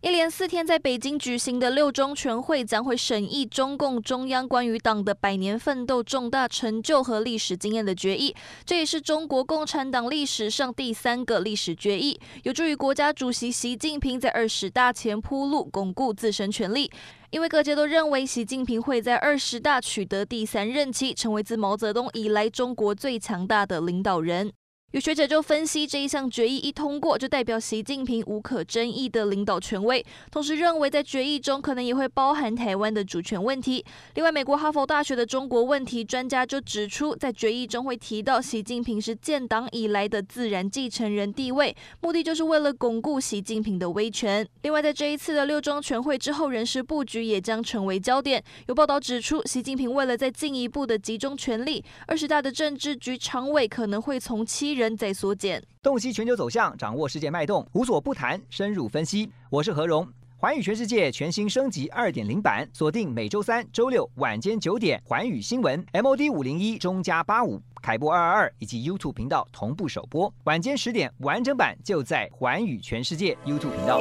一连四天在北京举行的六中全会将会审议中共中央关于党的百年奋斗重大成就和历史经验的决议，这也是中国共产党历史上第三个历史决议，有助于国家主席习近平在二十大前铺路，巩固自身权力。因为各界都认为习近平会在二十大取得第三任期，成为自毛泽东以来中国最强大的领导人。有学者就分析，这一项决议一通过，就代表习近平无可争议的领导权威。同时认为，在决议中可能也会包含台湾的主权问题。另外，美国哈佛大学的中国问题专家就指出，在决议中会提到习近平是建党以来的自然继承人地位，目的就是为了巩固习近平的威权。另外，在这一次的六中全会之后，人事布局也将成为焦点。有报道指出，习近平为了再进一步的集中权力，二十大的政治局常委可能会从七人在缩减，洞悉全球走向，掌握世界脉动，无所不谈，深入分析。我是何荣，环宇全世界全新升级二点零版，锁定每周三、周六晚间九点，环宇新闻 MOD 五零一中加八五凯播二二二以及 YouTube 频道同步首播，晚间十点完整版就在环宇全世界 YouTube 频道。